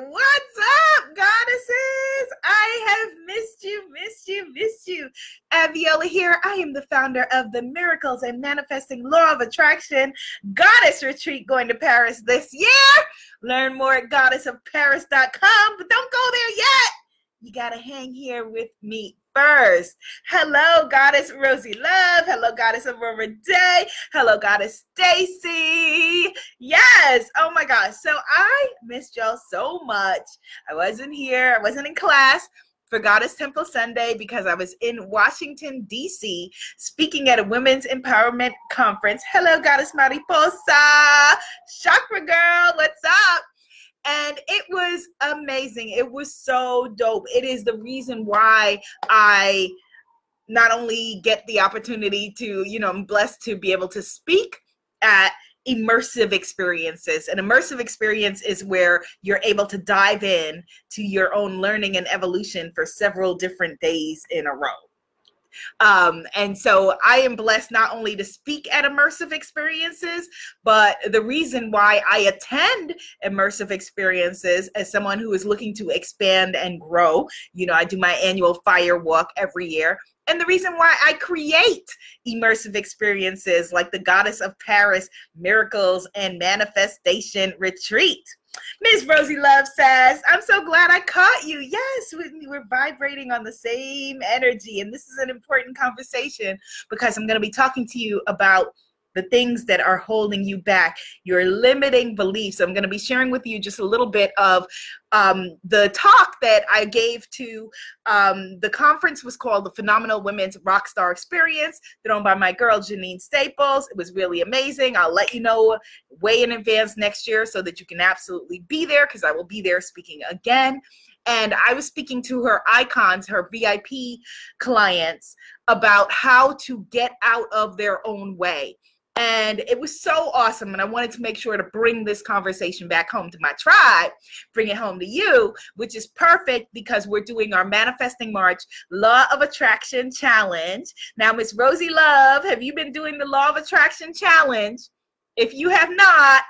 What's up, goddesses? I have missed you, missed you, missed you. Abiola here. I am the founder of the Miracles and Manifesting Law of Attraction Goddess Retreat going to Paris this year. Learn more at goddessofparis.com, but don't go there yet. You got to hang here with me first. Hello, Goddess Rosie Love. Hello, Goddess Aurora Day. Hello, Goddess Stacy. Yes. Oh my gosh. So I missed y'all so much. I wasn't here. I wasn't in class for Goddess Temple Sunday because I was in Washington, D.C., speaking at a women's empowerment conference. Hello, Goddess Mariposa. Chakra Girl, what's up? And it was amazing. It was so dope. It is the reason why I not only get the opportunity to, you know, I'm blessed to be able to speak at immersive experiences. An immersive experience is where you're able to dive in to your own learning and evolution for several different days in a row. Um, and so I am blessed not only to speak at immersive experiences, but the reason why I attend immersive experiences as someone who is looking to expand and grow, you know, I do my annual fire walk every year. And the reason why I create immersive experiences like the Goddess of Paris Miracles and Manifestation Retreat. Miss Rosie Love says, I'm so glad I caught you. Yes, we're vibrating on the same energy. And this is an important conversation because I'm going to be talking to you about the things that are holding you back, your limiting beliefs. I'm going to be sharing with you just a little bit of um, the talk that I gave to um, the conference was called the Phenomenal Women's Rockstar Experience, thrown by my girl Janine Staples. It was really amazing. I'll let you know way in advance next year so that you can absolutely be there because I will be there speaking again. And I was speaking to her icons, her VIP clients, about how to get out of their own way and it was so awesome. And I wanted to make sure to bring this conversation back home to my tribe, bring it home to you, which is perfect because we're doing our Manifesting March Law of Attraction Challenge. Now, Miss Rosie Love, have you been doing the Law of Attraction Challenge? If you have not,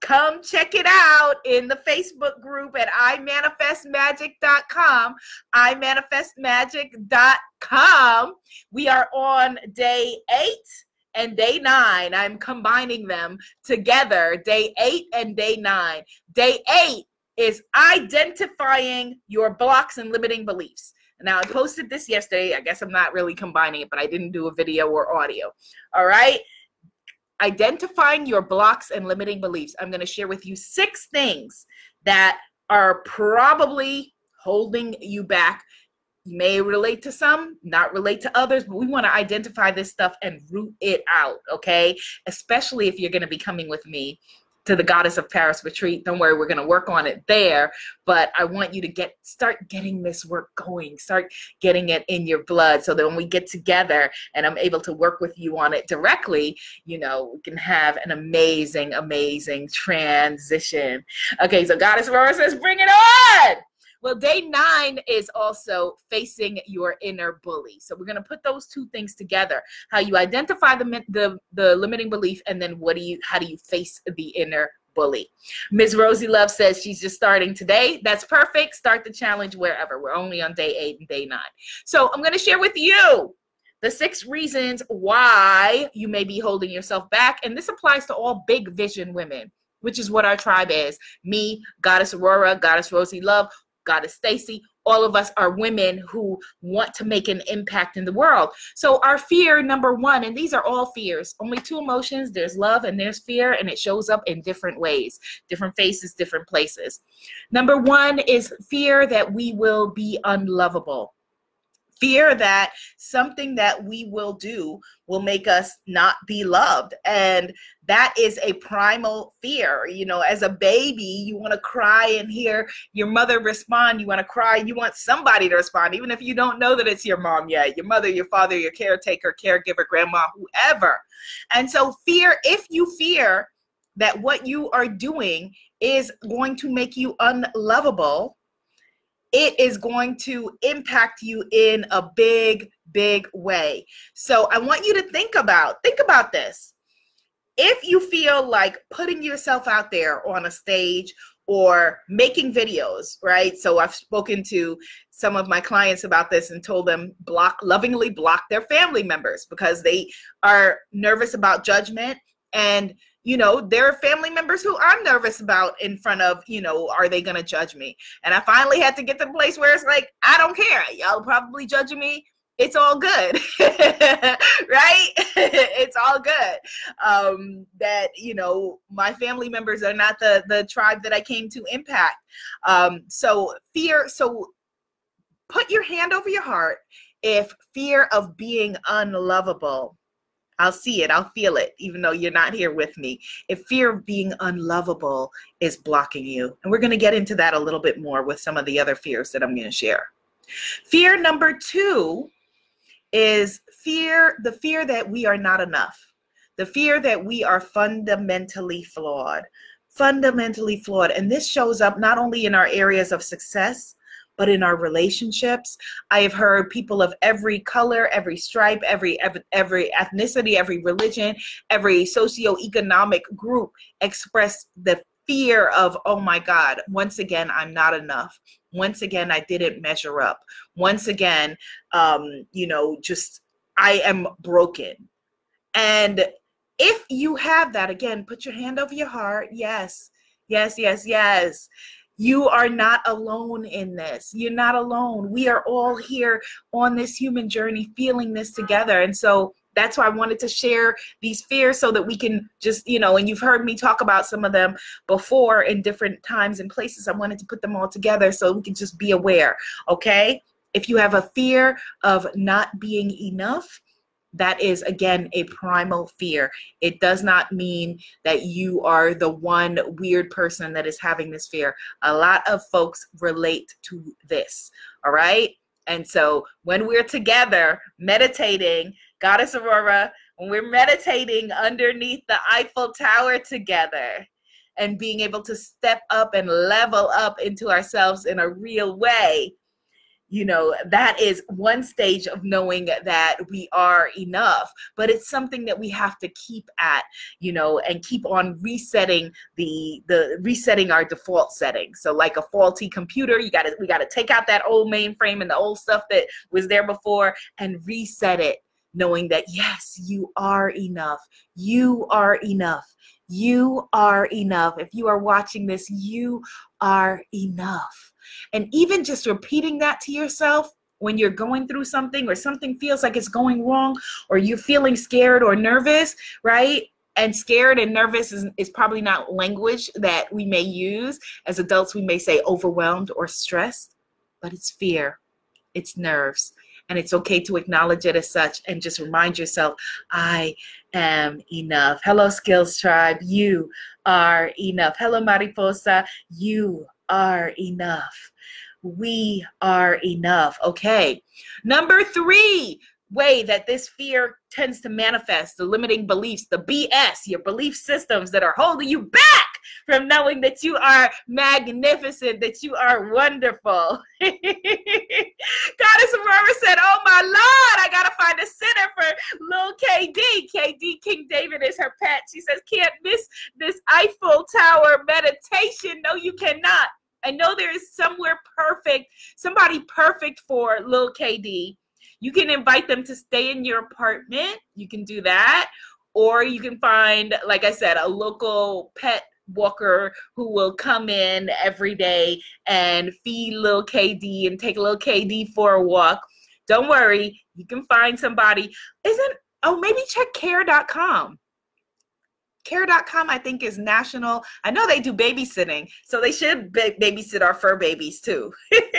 come check it out in the Facebook group at imanifestmagic.com. imanifestmagic.com. We are on day eight and day nine. I'm combining them together, day eight and day nine. Day eight is identifying your blocks and limiting beliefs. Now, I posted this yesterday. I guess I'm not really combining it, but I didn't do a video or audio. All right. Identifying your blocks and limiting beliefs. I'm going to share with you six things that are probably holding you back may relate to some, not relate to others, but we want to identify this stuff and root it out, okay? Especially if you're going to be coming with me to the Goddess of Paris retreat. Don't worry, we're going to work on it there, but I want you to get start getting this work going. Start getting it in your blood so that when we get together and I'm able to work with you on it directly, you know, we can have an amazing amazing transition. Okay, so Goddess Aurora says bring it on. Well, day nine is also facing your inner bully. So we're going to put those two things together: how you identify the the the limiting belief, and then what do you how do you face the inner bully. Ms. Rosie Love says she's just starting today. That's perfect. Start the challenge wherever. We're only on day eight and day nine. So I'm going to share with you the six reasons why you may be holding yourself back. And this applies to all big vision women, which is what our tribe is me, Goddess Aurora, Goddess Rosie Love, Goddess Stacy, all of us are women who want to make an impact in the world. So, our fear, number one, and these are all fears, only two emotions there's love and there's fear, and it shows up in different ways, different faces, different places. Number one is fear that we will be unlovable fear that something that we will do will make us not be loved. And that is a primal fear. You know as a baby you want to cry and hear your mother respond. You want to cry. You want somebody to respond even if you don't know that it's your mom yet your mother your father your caretaker caregiver grandma whoever. And so fear if you fear that what you are doing is going to make you unlovable it is going to impact you in a big, big way. So I want you to think about, think about this. If you feel like putting yourself out there on a stage or making videos, right? So I've spoken to some of my clients about this and told them block lovingly block their family members because they are nervous about judgment and you know there are family members who i'm nervous about in front of you know are they gonna judge me? And i finally had to get to the place where it's like i don't care. Y'all probably judging me it's all good. Right? It's all good. Um that you know my family members are not the the tribe that i came to impact. Um so fear so put your hand over your heart if fear of being unlovable I'll see it, I'll feel it, even though you're not here with me. If fear of being unlovable is blocking you, and we're going to get into that a little bit more with some of the other fears that I'm going to share. Fear number two is fear the fear that we are not enough, the fear that we are fundamentally flawed. Fundamentally flawed. And this shows up not only in our areas of success, but in our relationships. I have heard people of every color, every stripe, every every, every ethnicity, every religion, every socioeconomic group express the fear of, oh my God, once again, I'm not enough. Once again, I didn't measure up. Once again, um, you know, just I am broken. And if you have that, again, put your hand over your heart. Yes, yes, yes, yes you are not alone in this. You're not alone. We are all here on this human journey feeling this together. And so that's why I wanted to share these fears so that we can just, you know, and you've heard me talk about some of them before in different times and places. I wanted to put them all together so we can just be aware, okay? If you have a fear of not being enough, that is again a primal fear. It does not mean that you are the one weird person that is having this fear. A lot of folks relate to this. All right. And so when we're together meditating, Goddess Aurora, when we're meditating underneath the Eiffel Tower together and being able to step up and level up into ourselves in a real way, you know that is one stage of knowing that we are enough but it's something that we have to keep at you know and keep on resetting the the resetting our default settings. So like a faulty computer you got to we got to take out that old mainframe and the old stuff that was there before and reset it knowing that yes you are enough. You are enough. You are enough. If you are watching this you are enough and even just repeating that to yourself when you're going through something or something feels like it's going wrong or you're feeling scared or nervous, right? And scared and nervous is, is probably not language that we may use. As adults, we may say overwhelmed or stressed, but it's fear, it's nerves. And it's okay to acknowledge it as such and just remind yourself, I am enough. Hello, Skills Tribe. You are enough. Hello, Mariposa. You are enough. We are enough. Okay. Number three way that this fear tends to manifest the limiting beliefs, the BS, your belief systems that are holding you back from knowing that you are magnificent, that you are wonderful. Goddess Aurora said, Oh my Lord, I gotta find a center for little KD. KD King David is her pet. She says, Can't miss this Eiffel Tower meditation. No, you cannot. I know there is somewhere perfect, somebody perfect for little KD. You can invite them to stay in your apartment. You can do that. Or you can find, like I said, a local pet walker who will come in every day and feed little KD and take little KD for a walk. Don't worry, you can find somebody. Isn't oh maybe check care.com care.com i think is national. I know they do babysitting so they should b- babysit our fur babies too.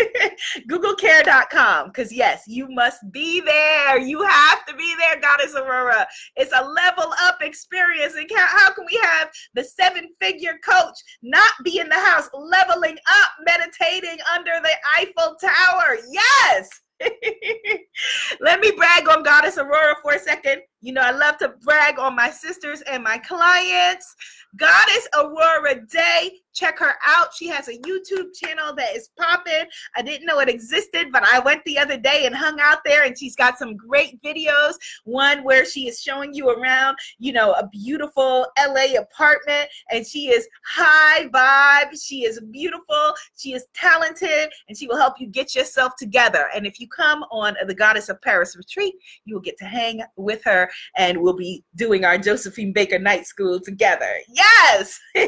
Google care.com because yes you must be there. You have to be there goddess aurora. It's a level up experience and how can we have the seven figure coach not be in the house leveling up meditating under the eiffel tower? Yes! Let me brag on goddess aurora for a second You know, I love to brag on my sisters and my clients. Goddess Aurora Day. Check her out. She has a YouTube channel that is popping. I didn't know it existed, but I went the other day and hung out there, and she's got some great videos. One where she is showing you around, you know, a beautiful LA apartment, and she is high vibe. She is beautiful. She is talented, and she will help you get yourself together. And if you come on the Goddess of Paris retreat, you will get to hang with her, and we'll be doing our Josephine Baker Night School together. Yes. All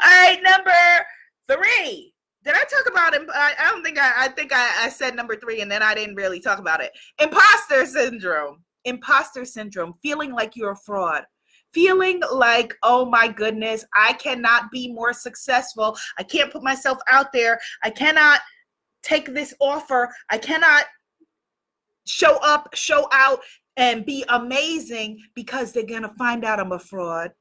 right, number three. Did I talk about him? I, I don't think I. I think I, I said number three, and then I didn't really talk about it. Imposter syndrome. Imposter syndrome. Feeling like you're a fraud feeling like, oh my goodness, I cannot be more successful. I can't put myself out there. I cannot take this offer. I cannot show up, show out, and be amazing because they're going to find out I'm a fraud.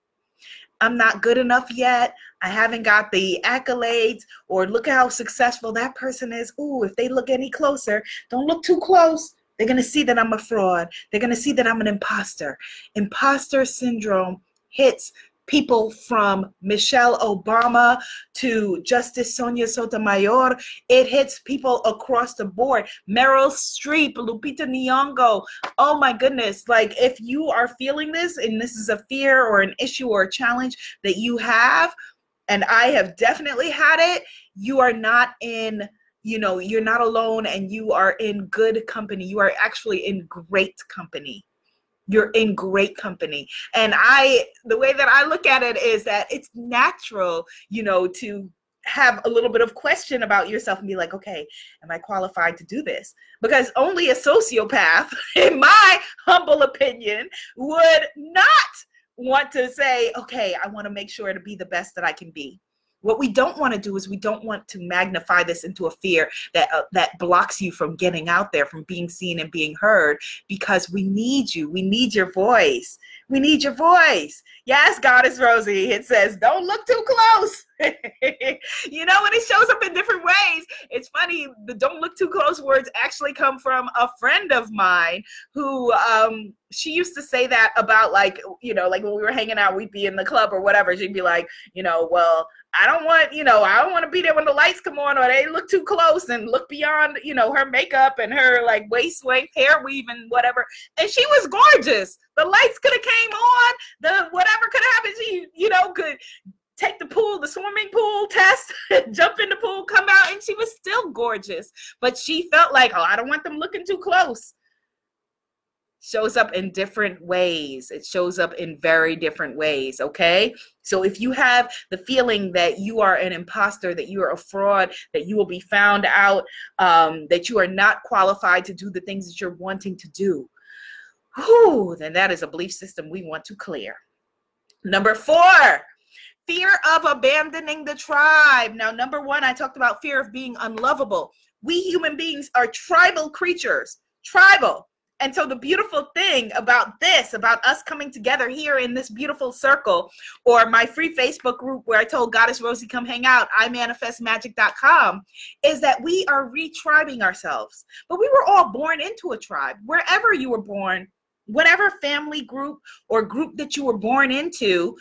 I'm not good enough yet. I haven't got the accolades, or look how successful that person is. Ooh, if they look any closer, don't look too close. They're going to see that I'm a fraud. They're going to see that I'm an imposter. Imposter syndrome hits people from Michelle Obama to Justice Sonia Sotomayor. It hits people across the board. Meryl Streep, Lupita Nyong'o. Oh my goodness. Like if you are feeling this and this is a fear or an issue or a challenge that you have, and I have definitely had it, you are not in you know you're not alone and you are in good company you are actually in great company you're in great company. And i the way that i look at it is that it's natural you know to have a little bit of question about yourself and be like okay am i qualified to do this? Because only a sociopath in my humble opinion would not want to say okay i want to make sure to be the best that i can be what we don't want to do is we don't want to magnify this into a fear that uh, that blocks you from getting out there, from being seen and being heard because we need you. We need your voice. We need your voice. Yes, Goddess Rosie. It says, don't look too close. you know, when it shows up in different ways, it's funny. The don't look too close words actually come from a friend of mine who um she used to say that about like, you know, like when we were hanging out, we'd be in the club or whatever. She'd be like, you know, well, I don't want, you know, I don't want to be there when the lights come on or they look too close and look beyond, you know, her makeup and her like waist length hair weave and whatever. And she was gorgeous. The lights could have came on. The whatever could happen. She, you know, could take the pool, the swimming pool test, jump in the pool, come out, and she was still gorgeous. But she felt like, oh, I don't want them looking too close shows up in different ways. It shows up in very different ways, okay? So if you have the feeling that you are an imposter, that you are a fraud, that you will be found out, um, that you are not qualified to do the things that you're wanting to do, whew, then that is a belief system we want to clear. Number four, fear of abandoning the tribe. Now, number one, I talked about fear of being unlovable. We human beings are tribal creatures, tribal. And so the beautiful thing about this, about us coming together here in this beautiful circle, or my free Facebook group where I told Goddess Rosie come hang out, imanifestmagic.com, is that we are retribing ourselves. But we were all born into a tribe. Wherever you were born, whatever family group or group that you were born into,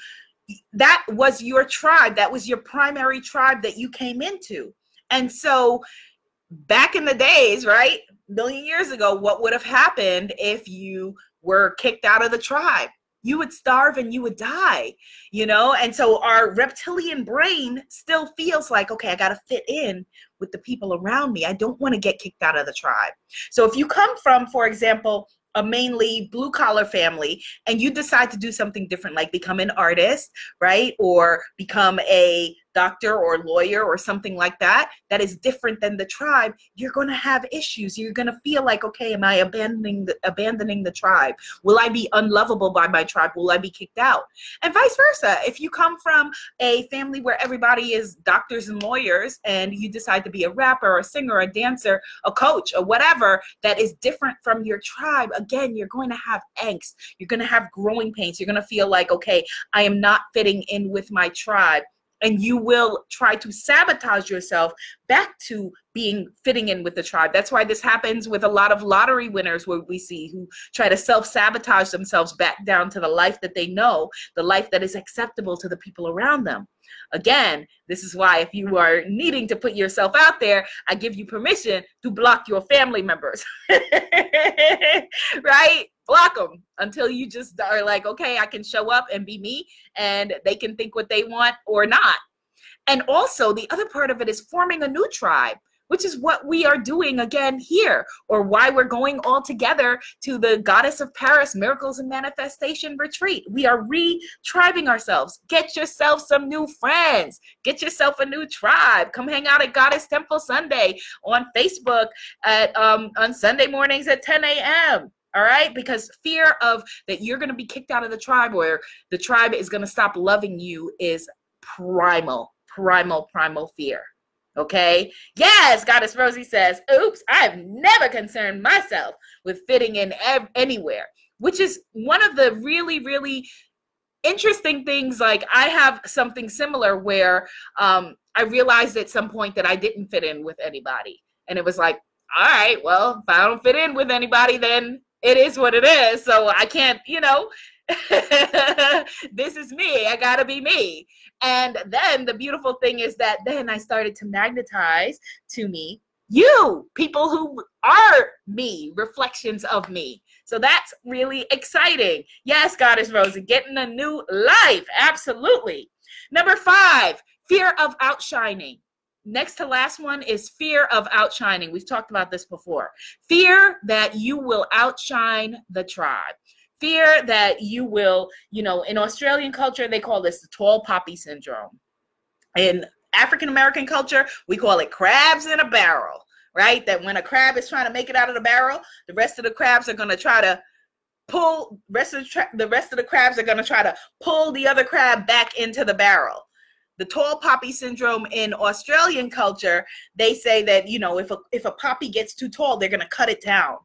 that was your tribe. That was your primary tribe that you came into. And so back in the days, right? million years ago, what would have happened if you were kicked out of the tribe? You would starve and you would die, you know? And so our reptilian brain still feels like, okay, I got to fit in with the people around me. I don't want to get kicked out of the tribe. So if you come from, for example, a mainly blue collar family and you decide to do something different like become an artist right? Or become a doctor or lawyer or something like that that is different than the tribe you're going to have issues. You're going to feel like okay am i abandoning the, abandoning the tribe? Will i be unlovable by my tribe? Will i be kicked out? And vice versa. If you come from a family where everybody is doctors and lawyers and you decide to be a rapper a singer a dancer a coach or whatever that is different from your tribe again you're going to have angst. You're going to have growing pains. You're going to feel like okay i am not fitting in with my tribe and you will try to sabotage yourself back to being fitting in with the tribe. That's why this happens with a lot of lottery winners where we see who try to self-sabotage themselves back down to the life that they know, the life that is acceptable to the people around them. Again, this is why if you are needing to put yourself out there, I give you permission to block your family members. right? Block them until you just are like, okay, I can show up and be me and they can think what they want or not. And also, the other part of it is forming a new tribe which is what we are doing again here, or why we're going all together to the Goddess of Paris Miracles and Manifestation Retreat. We are re-tribing ourselves. Get yourself some new friends. Get yourself a new tribe. Come hang out at Goddess Temple Sunday on Facebook at um, on Sunday mornings at 10 a.m all right because fear of that you're going to be kicked out of the tribe or the tribe is going to stop loving you is primal primal primal fear Okay. Yes, Goddess Rosie says, oops, I've never concerned myself with fitting in ev- anywhere, which is one of the really, really interesting things. Like, I have something similar where um, I realized at some point that I didn't fit in with anybody. And it was like, all right, well, if I don't fit in with anybody, then it is what it is. So I can't, you know, this is me. I got to be me. And then the beautiful thing is that then I started to magnetize to me you, people who are me, reflections of me. So that's really exciting. Yes, Goddess Rosa, getting a new life. Absolutely. Number five, fear of outshining. Next to last one is fear of outshining. We've talked about this before. Fear that you will outshine the tribe fear that you will, you know, in Australian culture, they call this the tall poppy syndrome. In African American culture, we call it crabs in a barrel, right? That when a crab is trying to make it out of the barrel, the rest of the crabs are going to try to pull rest of the, tra- the rest of the crabs are going to try to pull the other crab back into the barrel the tall poppy syndrome in Australian culture, they say that you know if a if a poppy gets too tall, they're to cut it down.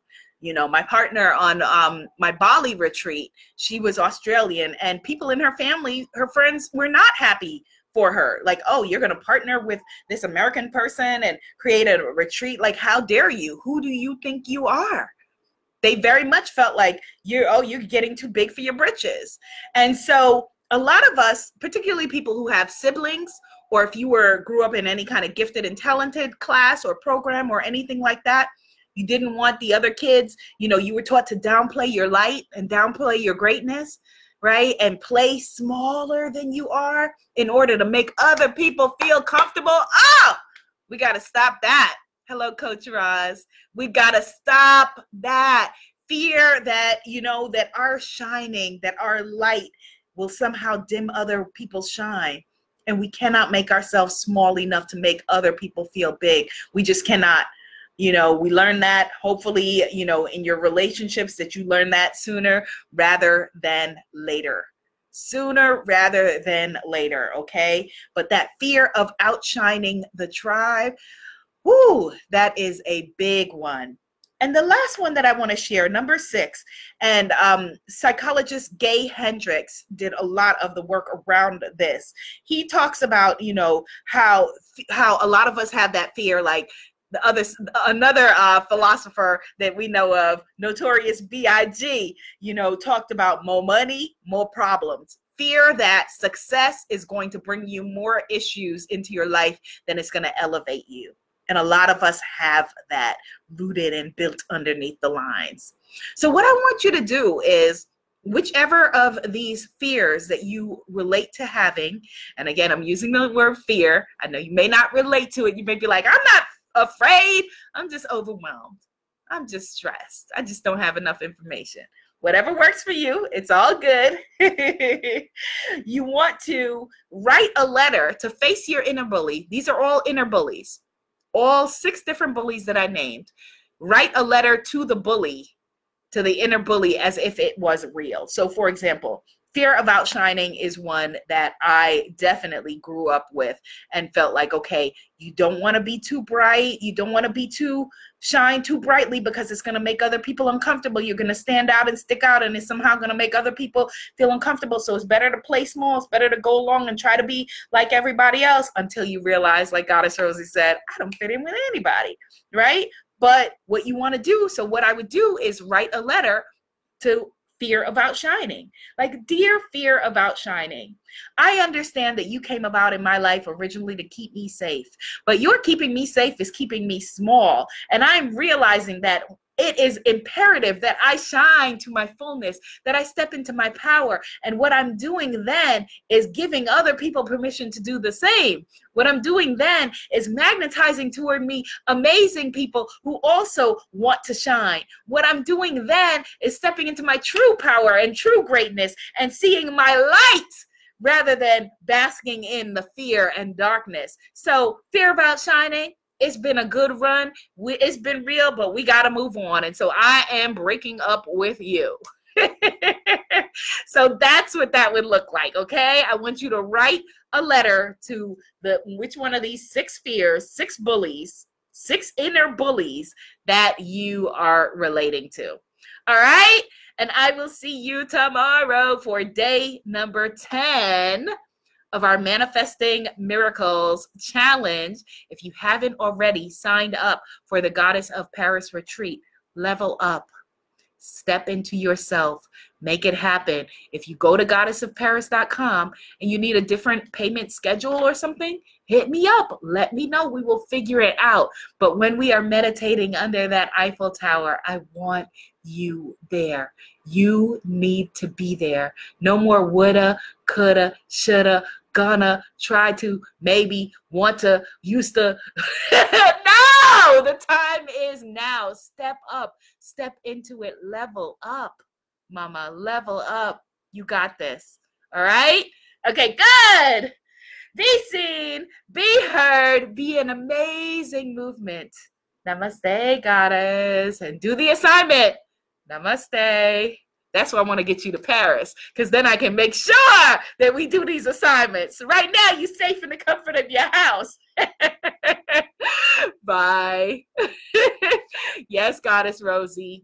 You know my partner on um, my bali retreat she was australian and people in her family her friends were not happy for her. Like oh you're to partner with this american person and create a retreat? Like how dare you? Who do you think you are? They very much felt like you're oh you're getting too big for your britches. And so a lot of us particularly people who have siblings or if you were grew up in any kind of gifted and talented class or program or anything like that you didn't want the other kids, you know, you were taught to downplay your light and downplay your greatness, right? And play smaller than you are in order to make other people feel comfortable. Oh, we got to stop that. Hello, Coach Roz. We got to stop that fear that, you know, that our shining, that our light will somehow dim other people's shine. And we cannot make ourselves small enough to make other people feel big. We just cannot you know we learn that hopefully you know in your relationships that you learn that sooner rather than later. Sooner rather than later okay? But that fear of outshining the tribe whoo that is a big one and the last one that I want to share, number six, and um, psychologist Gay Hendricks did a lot of the work around this. He talks about, you know, how how a lot of us have that fear, like the other another uh, philosopher that we know of, Notorious B.I.G. You know, talked about more money, more problems. Fear that success is going to bring you more issues into your life than it's going to elevate you. And a lot of us have that rooted and built underneath the lines. So, what I want you to do is whichever of these fears that you relate to having, and again, I'm using the word fear. I know you may not relate to it. You may be like, I'm not afraid. I'm just overwhelmed. I'm just stressed. I just don't have enough information. Whatever works for you, it's all good. you want to write a letter to face your inner bully. These are all inner bullies, all six different bullies that I named. Write a letter to the bully, to the inner bully, as if it was real. So, for example, fear of outshining is one that I definitely grew up with and felt like, okay, you don't want to be too bright. You don't want to be too shine too brightly because it's going to make other people uncomfortable. You're going to stand out and stick out, and it's somehow going to make other people feel uncomfortable. So it's better to play small. It's better to go along and try to be like everybody else until you realize, like Goddess Rosie said, I don't fit in with anybody, right? But what you want to do, so what I would do is write a letter to fear of outshining. Like, dear fear of outshining, I understand that you came about in my life originally to keep me safe, but your keeping me safe is keeping me small. And I'm realizing that it is imperative that I shine to my fullness, that I step into my power. And what I'm doing then is giving other people permission to do the same. What I'm doing then is magnetizing toward me amazing people who also want to shine. What I'm doing then is stepping into my true power and true greatness and seeing my light rather than basking in the fear and darkness. So, fear about shining it's been a good run. We, it's been real, but we got to move on. And so I am breaking up with you. so that's what that would look like. Okay. I want you to write a letter to the which one of these six fears, six bullies, six inner bullies that you are relating to. All right. And I will see you tomorrow for day number 10 of our Manifesting Miracles challenge. If you haven't already signed up for the Goddess of Paris retreat, level up. Step into yourself. Make it happen. If you go to goddessofparis.com and you need a different payment schedule or something, hit me up. Let me know. We will figure it out. But when we are meditating under that Eiffel Tower, I want you there. You need to be there. No more woulda, coulda, shoulda, gonna try to maybe want to used to no! The time is now. Step up. Step into it. Level up mama. Level up. You got this. All right? Okay good. Be seen. Be heard. Be an amazing movement. Namaste goddess. And do the assignment. Namaste that's why I want to get you to Paris, because then I can make sure that we do these assignments. Right now, you're safe in the comfort of your house. Bye. yes, Goddess Rosie.